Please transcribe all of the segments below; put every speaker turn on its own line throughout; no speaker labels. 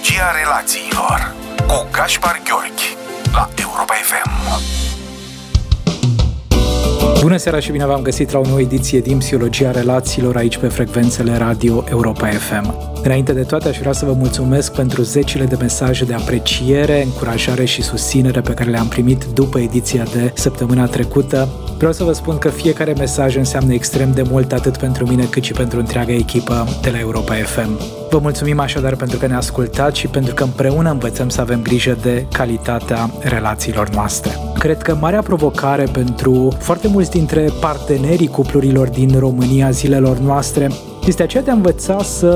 Psihologia relațiilor cu Gaspar Gheorghi la Europa FM.
Bună seara și bine v-am găsit la o nouă ediție din Psihologia Relațiilor aici pe frecvențele Radio Europa FM. Înainte de toate, aș vrea să vă mulțumesc pentru zecile de mesaje de apreciere, încurajare și susținere pe care le-am primit după ediția de săptămâna trecută. Vreau să vă spun că fiecare mesaj înseamnă extrem de mult atât pentru mine cât și pentru întreaga echipă de la Europa FM. Vă mulțumim așadar pentru că ne ascultați și pentru că împreună învățăm să avem grijă de calitatea relațiilor noastre. Cred că marea provocare pentru foarte mulți dintre partenerii cuplurilor din România zilelor noastre este aceea de a învăța să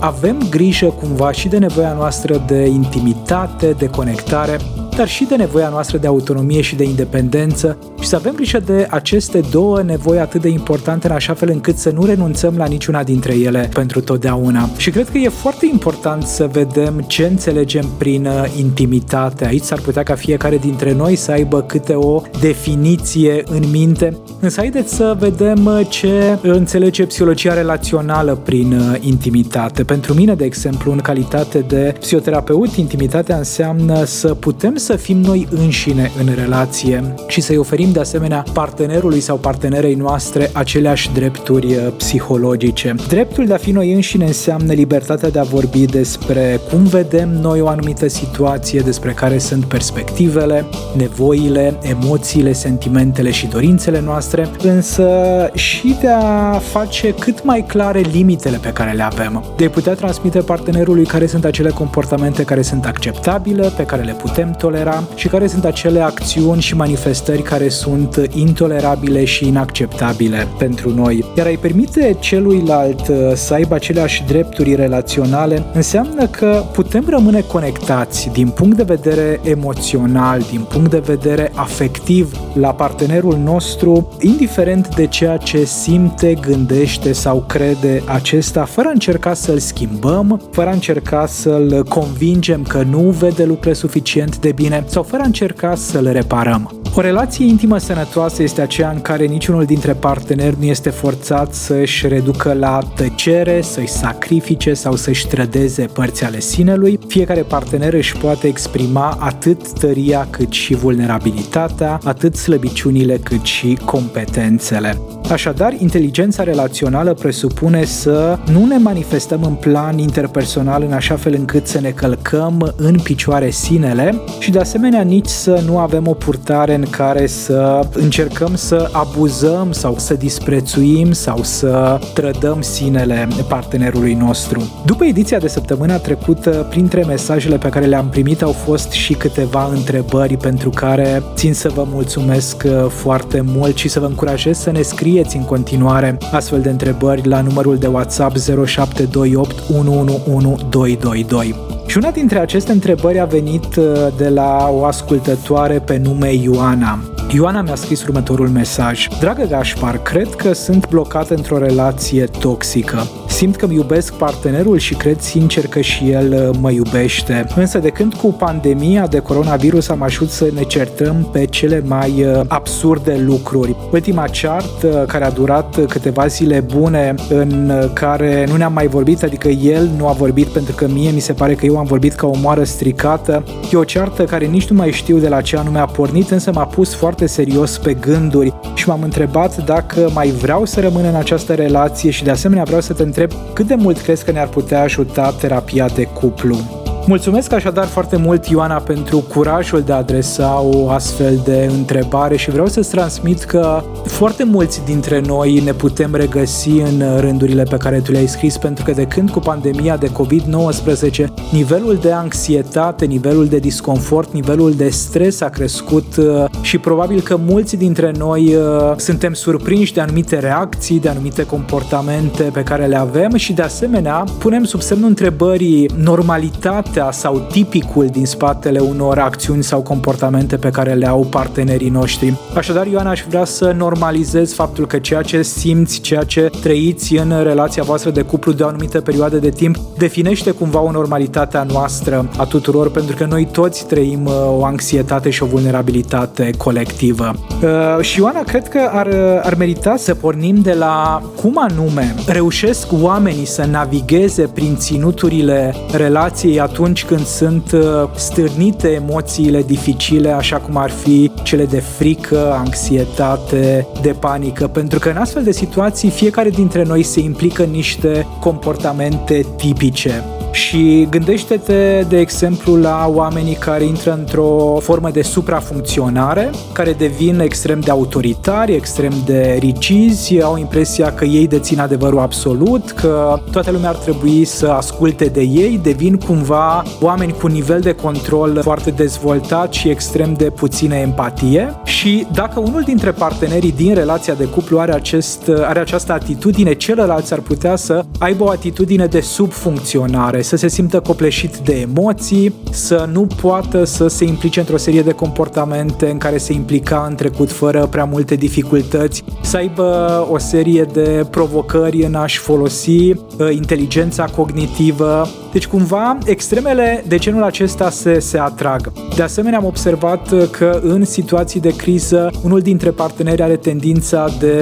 avem grijă cumva și de nevoia noastră de intimitate, de conectare, dar și de nevoia noastră de autonomie și de independență și să avem grijă de aceste două nevoi atât de importante în așa fel încât să nu renunțăm la niciuna dintre ele pentru totdeauna. Și cred că e foarte important să vedem ce înțelegem prin uh, intimitate. Aici s-ar putea ca fiecare dintre noi să aibă câte o definiție în minte, însă haideți să vedem uh, ce înțelege psihologia relațională prin uh, intimitate. Pentru mine, de exemplu, în calitate de psihoterapeut, intimitatea înseamnă să putem să fim noi înșine în relație și să-i oferim de asemenea partenerului sau partenerei noastre aceleași drepturi uh, psihologice. Dreptul de a fi noi înșine înseamnă libertatea de a vorbi despre cum vedem noi o anumită situație, despre care sunt perspectivele, nevoile, emoțiile, sentimentele și dorințele noastre, însă și de a face cât mai clare limitele pe care le avem, de a putea transmite partenerului care sunt acele comportamente care sunt acceptabile, pe care le putem tolera tolera și care sunt acele acțiuni și manifestări care sunt intolerabile și inacceptabile pentru noi. Iar ai permite celuilalt uh, să aibă aceleași drepturi relaționale înseamnă că putem rămâne conectați din punct de vedere emoțional, din punct de vedere afectiv la partenerul nostru, indiferent de ceea ce simte, gândește sau crede acesta, fără a încerca să-l schimbăm, fără a încerca să-l convingem că nu vede lucruri suficient de bine sau fără a încerca să le reparăm. O relație intimă sănătoasă este aceea în care niciunul dintre parteneri nu este forțat să-și reducă la tăcere, să-și sacrifice sau să-și trădeze părți ale sinelui. Fiecare partener își poate exprima atât tăria cât și vulnerabilitatea, atât slăbiciunile cât și competențele. Așadar, inteligența relațională presupune să nu ne manifestăm în plan interpersonal în așa fel încât să ne călcăm în picioare sinele și de asemenea nici să nu avem o purtare în care să încercăm să abuzăm sau să disprețuim sau să trădăm sinele partenerului nostru. După ediția de săptămâna trecută, printre mesajele pe care le-am primit au fost și câteva întrebări pentru care țin să vă mulțumesc uh, foarte mult și să vă încurajez să ne scrieți în continuare astfel de întrebări la numărul de WhatsApp 0728 111222. Și una dintre aceste întrebări a venit uh, de la o ascultătoare pe nume Ioana. Ioana mi-a scris următorul mesaj. Dragă Gașpar, cred că sunt blocat într-o relație toxică. Simt că îmi iubesc partenerul și cred sincer că și el uh, mă iubește. Însă de când cu pandemia de coronavirus am ajuns să ne certăm pe cele mai uh, absurde lucruri. Ultima ceartă care a durat câteva zile bune în care nu ne-am mai vorbit, adică el nu a vorbit pentru că mie mi se pare că eu am vorbit ca o moară stricată. E o ceartă care nici nu mai știu de la ce anume a pornit, însă m-a pus foarte serios pe gânduri și m-am întrebat dacă mai vreau să rămân în această relație și de asemenea vreau să te întreb cât de mult crezi că ne-ar putea ajuta terapia de cuplu. Mulțumesc așadar foarte mult, Ioana, pentru curajul de a adresa o astfel de întrebare și vreau să-ți transmit că foarte mulți dintre noi ne putem regăsi în rândurile pe care tu le-ai scris, pentru că de când cu pandemia de COVID-19, nivelul de anxietate, nivelul de disconfort, nivelul de stres a crescut uh, și probabil că mulți dintre noi uh, suntem surprinși de anumite reacții, de anumite comportamente pe care le avem și de asemenea punem sub semnul întrebării normalitate realitatea sau tipicul din spatele unor acțiuni sau comportamente pe care le au partenerii noștri. Așadar, Ioana, aș vrea să normalizez faptul că ceea ce simți, ceea ce trăiți în relația voastră de cuplu de o anumită perioadă de timp definește cumva o normalitate a noastră a tuturor, pentru că noi toți trăim uh, o anxietate și o vulnerabilitate colectivă. Uh, și Ioana, cred că ar, ar merita să pornim de la cum anume reușesc oamenii să navigheze prin ținuturile relației atunci atunci când sunt uh, stârnite emoțiile dificile, așa cum ar fi cele de frică, anxietate, de panică, pentru că în astfel de situații fiecare dintre noi se implică în niște comportamente tipice. Și gândește-te, de exemplu, la oamenii care intră într-o formă de suprafuncționare, care devin extrem de autoritari, extrem de ricizi, au impresia că ei dețin adevărul absolut, că toată lumea ar trebui să asculte de ei, devin cumva oameni cu nivel de control foarte dezvoltat și extrem de puțină empatie. Și dacă unul dintre partenerii din relația de cuplu are, acest, are această atitudine, celălalt ar putea să aibă o atitudine de subfuncționare, să se simtă copleșit de emoții, să nu poată să se implice într-o serie de comportamente în care se implica în trecut fără prea multe dificultăți, să aibă o serie de provocări în a-și folosi uh, inteligența cognitivă. Deci cumva extremele de genul acesta se, se atrag. De asemenea am observat că în situații de criză unul dintre parteneri are tendința de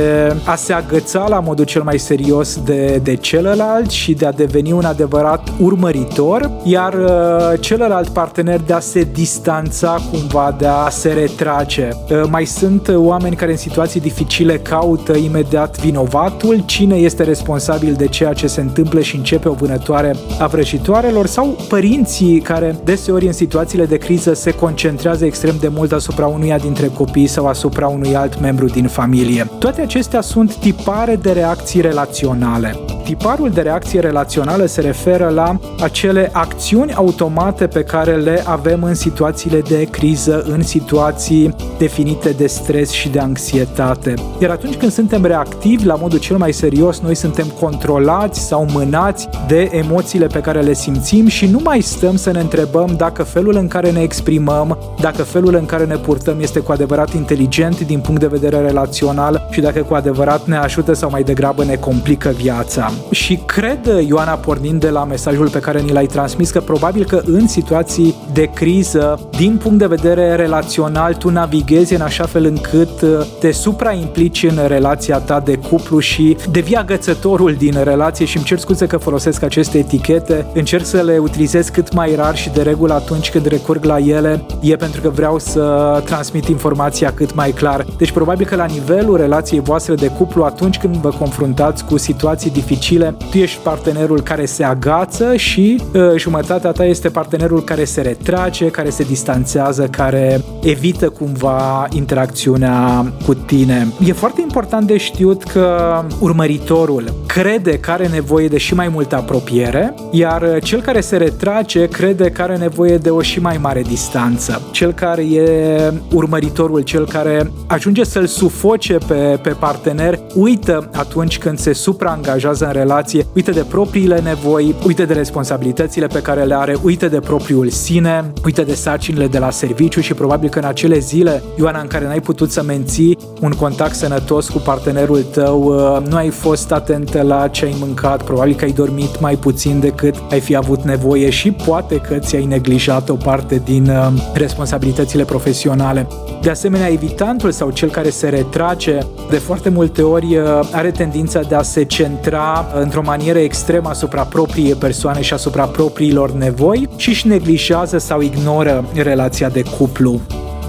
a se agăța la modul cel mai serios de, de celălalt și de a deveni un adevărat urmăritor, iar uh, celălalt partener de a se distanța cumva, de a se retrage. Uh, mai sunt oameni care în situații dificile caută imediat vinovatul, cine este responsabil de ceea ce se întâmplă și începe o vânătoare a vrăjitoarelor sau părinții care deseori în situațiile de criză se concentrează extrem de mult asupra unuia dintre copii sau asupra unui alt membru din familie. Toate acestea sunt tipare de reacții relaționale. Tiparul de reacție relațională se referă la acele acțiuni automate pe care le avem în situațiile de criză, în situații definite de stres și de anxietate. Iar atunci când suntem reactivi, la modul cel mai serios, noi suntem controlați sau mânați de emoțiile pe care le simțim și nu mai stăm să ne întrebăm dacă felul în care ne exprimăm, dacă felul în care ne purtăm este cu adevărat inteligent din punct de vedere relațional și dacă cu adevărat ne ajută sau mai degrabă ne complică viața. Și cred, Ioana, pornind de la mesajul pe care ni l-ai transmis, că probabil că în situații de criză, din punct de vedere relațional, tu navighezi în așa fel încât uh, te supraimplici în relația ta de cuplu și devii agățătorul din relație și îmi cer scuze că folosesc aceste etichete, încerc să le utilizez cât mai rar și de regulă atunci când recurg la ele e pentru că vreau să transmit informația cât mai clar. Deci probabil că la nivelul relației voastre de cuplu, atunci când vă confruntați cu situații dificile, tu ești partenerul care se agață și uh, jumătatea ta este partenerul care se retrage, care se distanțează, care evită cumva interacțiunea cu tine. E foarte important de știut că urmăritorul crede că are nevoie de și mai multă apropiere, iar cel care se retrage crede că are nevoie de o și mai mare distanță. Cel care e urmăritorul, cel care ajunge să-l sufoce pe, pe partener, uită atunci când se supraangajează în relație, uită de propriile nevoi, uită de responsabilitățile pe care le are, uită de propriul sine, uită de sarcinile de la serviciu și probabil că în acele zile, Ioana, în care n-ai putut să menții un contact sănătos cu partenerul tău, uh, nu ai fost atentă la ce ai mâncat, probabil că ai dormit mai puțin decât ai fi avut nevoie și poate că ți-ai neglijat o parte din uh, responsabilitățile profesionale. De asemenea, evitantul sau cel care se retrage de foarte multe ori uh, are tendința de a se centra într-o manieră extremă asupra propriei persoane și asupra propriilor nevoi și își neglijează sau ignoră relația de cuplu.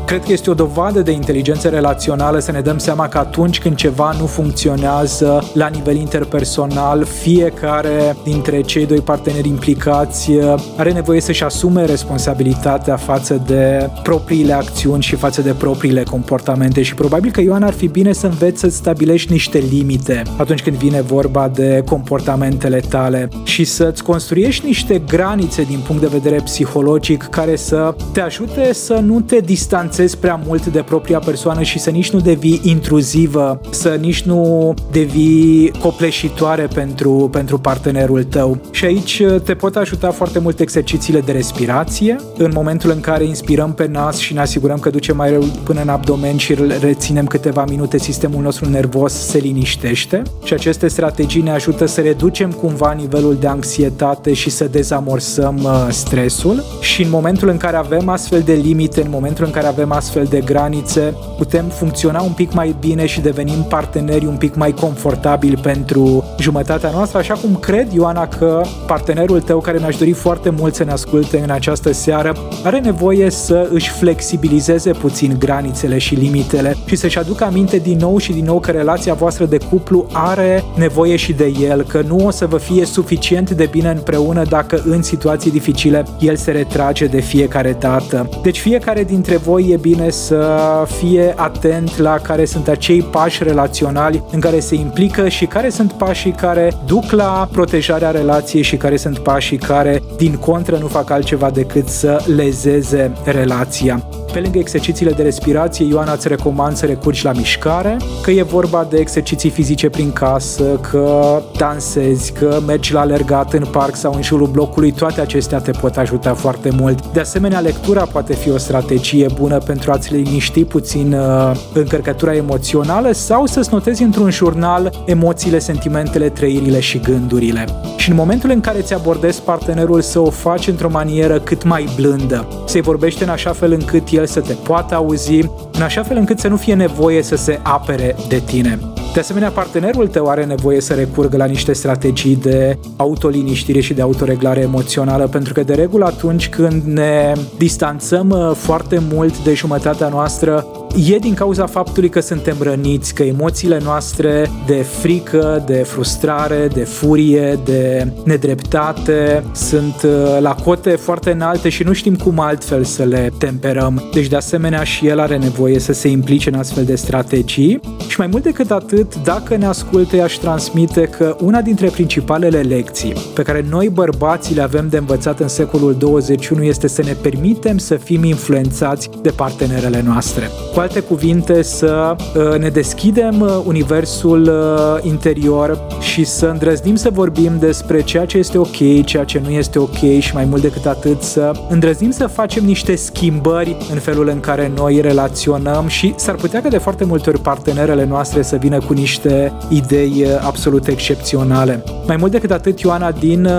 Cred că este o dovadă de inteligență relațională să ne dăm seama că atunci când ceva nu funcționează la nivel interpersonal, fiecare dintre cei doi parteneri implicați uh, are nevoie să-și asume responsabilitatea față de propriile acțiuni și față de propriile comportamente și probabil că Ioan ar fi bine să înveți să stabilești niște limite atunci când vine vorba de comportamentele tale și să-ți construiești niște granițe din punct de vedere psihologic care să te ajute să nu te distanțezi distanțezi prea mult de propria persoană și să nici nu devii intruzivă, să nici nu devii copleșitoare pentru, pentru partenerul tău. Și aici uh, te pot ajuta foarte mult exercițiile de respirație. În momentul în care inspirăm pe nas și ne asigurăm că ducem mai rău până în abdomen și reținem câteva minute, sistemul nostru nervos se liniștește și aceste strategii ne ajută să reducem cumva nivelul de anxietate și să dezamorsăm uh, stresul și în momentul în care avem astfel de limite, în momentul în care avem avem astfel de granițe, putem funcționa un pic mai bine și devenim parteneri un pic mai confortabili pentru jumătatea noastră, așa cum cred, Ioana, că partenerul tău, care mi-aș dori foarte mult să ne asculte în această seară, are nevoie să își flexibilizeze puțin granițele și limitele și să-și aducă aminte din nou și din nou că relația voastră de cuplu are nevoie și de el, că nu o să vă fie suficient de bine împreună dacă în situații dificile el se retrage de fiecare dată. Deci fiecare dintre voi e bine să fie atent la care sunt acei pași relaționali în care se implică și care sunt pașii care duc la protejarea relației și care sunt pașii care, din contră, nu fac altceva decât să lezeze relația. Pe lângă exercițiile de respirație, Ioana îți recomand să recurgi la mișcare, că e vorba de exerciții fizice prin casă, că dansezi, că mergi la alergat în parc sau în jurul blocului, toate acestea te pot ajuta foarte mult. De asemenea, lectura poate fi o strategie bună pentru a-ți liniști puțin uh, încărcătura emoțională sau să-ți notezi într-un jurnal emoțiile, sentimentele, trăirile și gândurile. Și în momentul în care ți abordezi partenerul să o faci într-o manieră cât mai blândă, să-i vorbește în așa fel încât el să te poată auzi, în așa fel încât să nu fie nevoie să se apere de tine. De asemenea, partenerul tău are nevoie să recurgă la niște strategii de autoliniștire și de autoreglare emoțională, pentru că de regulă atunci când ne distanțăm uh, foarte mult de jumătatea noastră, e din cauza faptului că suntem răniți, că emoțiile noastre de frică, de frustrare, de furie, de nedreptate sunt uh, la cote foarte înalte și nu știm cum altfel să le temperăm. Deci de asemenea și el are nevoie să se implice în astfel de strategii și mai mult decât atât, dacă ne ascultă, aș transmite că una dintre principalele lecții pe care noi bărbații le avem de învățat în secolul 21 este să ne permitem să fim influențați de partenerele noastre. Cu alte cuvinte, să uh, ne deschidem uh, universul uh, interior și să îndrăznim să vorbim despre ceea ce este ok, ceea ce nu este ok și mai mult decât atât să îndrăznim să facem niște schimbări în felul în care noi relaționăm și s-ar putea că de foarte multe ori partenerele noastre să vină cu niște idei absolut excepționale. Mai mult decât atât, Ioana, din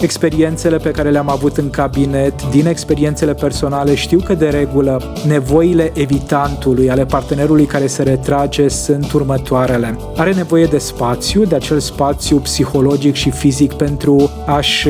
experiențele pe care le-am avut în cabinet, din experiențele personale, știu că de regulă nevoile evitantului, ale partenerului care se retrage, sunt următoarele. Are nevoie de spațiu, de acel spațiu psihologic și fizic pentru a-și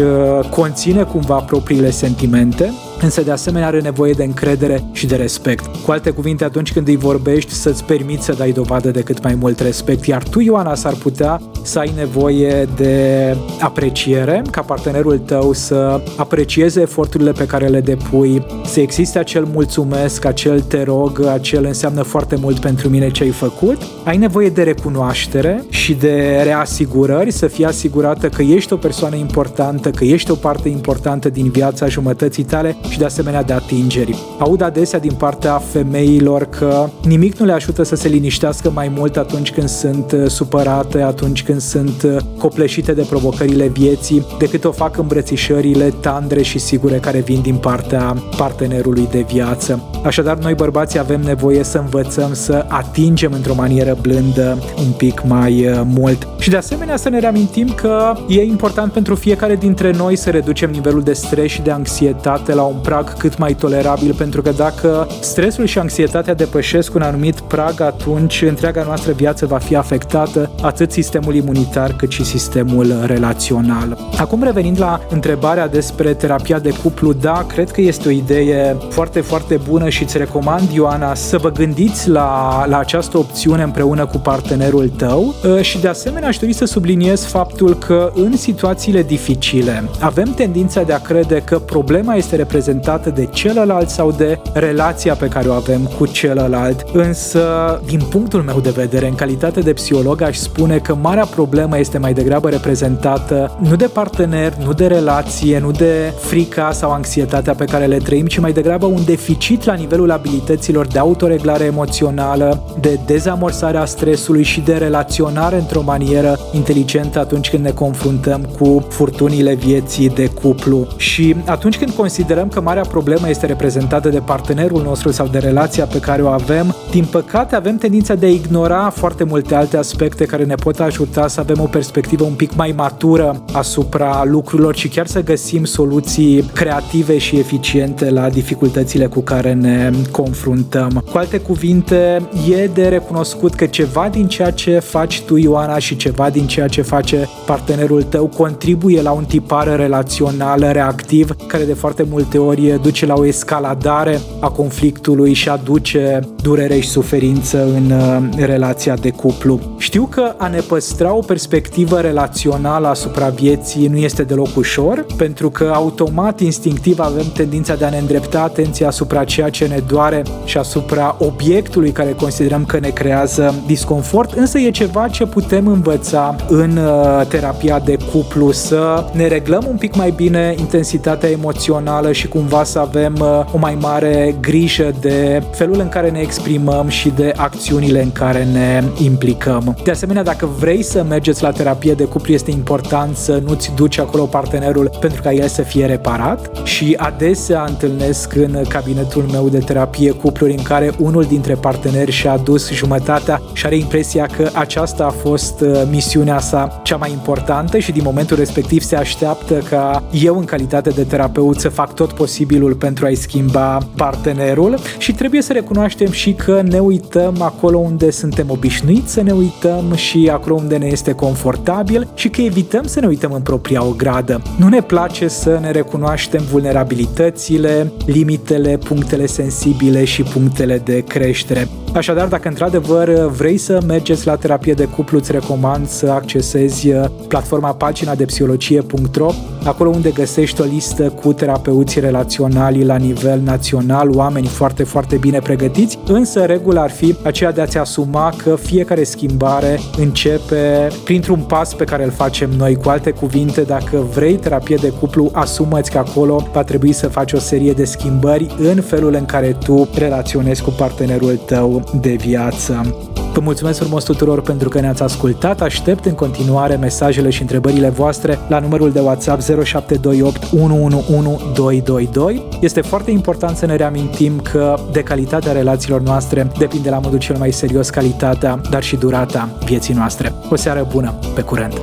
conține cumva propriile sentimente, însă de asemenea are nevoie de încredere și de respect. Cu alte cuvinte, atunci când îi vorbești, să-ți permiți să dai dovadă de cât mai mult respect, iar tu, Ioana, s-ar putea să ai nevoie de apreciere, ca partenerul tău să aprecieze eforturile pe care le depui, să existe acel mulțumesc, acel te rog, acel înseamnă foarte mult pentru mine ce ai făcut. Ai nevoie de recunoaștere și de reasigurări, să fii asigurată că ești o persoană importantă, că ești o parte importantă din viața jumătății tale și de asemenea de atingeri. Aud adesea din partea femeilor că nimic nu le ajută să se liniștească mai mult atunci când sunt uh, supărate, atunci când sunt uh, copleșite de provocările vieții, decât o fac îmbrățișările tandre și sigure care vin din partea partenerului de viață. Așadar, noi bărbații avem nevoie să învățăm să atingem într-o manieră blândă un pic mai uh, mult. Și de asemenea să ne reamintim că e important pentru fiecare dintre noi să reducem nivelul de stres și de anxietate la un prag cât mai tolerabil, pentru că dacă stresul și anxietatea depășesc un anumit prag, atunci întreaga noastră viață va fi afectată, atât sistemul imunitar cât și sistemul relațional. Acum revenind la întrebarea despre terapia de cuplu, da, cred că este o idee foarte, foarte bună și îți recomand, Ioana, să vă gândiți la, la această opțiune împreună cu partenerul tău ă, și de asemenea aș dori să subliniez faptul că în situațiile dificile avem tendința de a crede că problema este reprezentată de celălalt sau de relația pe care o avem cu celălalt. Însă, din punctul meu de vedere, în calitate de psiholog, aș spune că marea problemă este mai degrabă reprezentată nu de partener, nu de relație, nu de frica sau anxietatea pe care le trăim, ci mai degrabă un deficit la nivelul abilităților de autoreglare emoțională, de dezamorsarea stresului și de relaționare într-o manieră inteligentă atunci când ne confruntăm cu furtunile vieții de cuplu. Și atunci când considerăm că că marea problemă este reprezentată de partenerul nostru sau de relația pe care o avem, din păcate avem tendința de a ignora foarte multe alte aspecte care ne pot ajuta să avem o perspectivă un pic mai matură asupra lucrurilor și chiar să găsim soluții creative și eficiente la dificultățile cu care ne confruntăm. Cu alte cuvinte, e de recunoscut că ceva din ceea ce faci tu, Ioana, și ceva din ceea ce face partenerul tău contribuie la un tipar relațional reactiv care de foarte multe ori duce la o escaladare a conflictului și aduce durere și suferință în uh, relația de cuplu. Știu că a ne păstra o perspectivă relațională asupra vieții nu este deloc ușor, pentru că automat, instinctiv avem tendința de a ne îndrepta atenția asupra ceea ce ne doare și asupra obiectului care considerăm că ne creează disconfort, însă e ceva ce putem învăța în uh, terapia de cuplu, să ne reglăm un pic mai bine intensitatea emoțională și cumva să avem uh, o mai mare grijă de felul în care ne exprimăm și de acțiunile în care ne implicăm. De asemenea, dacă vrei să mergeți la terapie de cuplu, este important să nu-ți duci acolo partenerul pentru ca el să fie reparat și adesea întâlnesc în cabinetul meu de terapie cupluri în care unul dintre parteneri și-a dus jumătatea și are impresia că aceasta a fost uh, misiunea sa cea mai importantă și din momentul respectiv se așteaptă ca eu în calitate de terapeut să fac tot posibilul pentru a-i schimba partenerul și trebuie să recunoaștem și că ne uităm acolo unde suntem obișnuiți să ne uităm și acolo unde ne este confortabil și că evităm să ne uităm în propria ogradă. Nu ne place să ne recunoaștem vulnerabilitățile, limitele, punctele sensibile și punctele de creștere. Așadar, dacă într-adevăr vrei să mergeți la terapie de cuplu, îți recomand să accesezi uh, platforma pagina de psihologie.ro, acolo unde găsești o listă cu terapeuții relaționali la nivel național, oameni foarte, foarte bine pregătiți, însă regula ar fi aceea de a-ți asuma că fiecare schimbare începe printr-un pas pe care îl facem noi. Cu alte cuvinte, dacă vrei terapie de cuplu, asumă-ți că acolo va trebui să faci o serie de schimbări în felul în care tu relaționezi cu partenerul tău de viață. Vă mulțumesc frumos tuturor pentru că ne-ați ascultat. Aștept în continuare mesajele și întrebările voastre la numărul de WhatsApp 0728 111222. Este foarte important să ne reamintim că de calitatea relațiilor noastre depinde la modul cel mai serios calitatea, dar și durata vieții noastre. O seară bună, pe curent!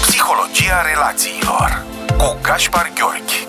Psihologia relațiilor cu Gaspar Gheorghi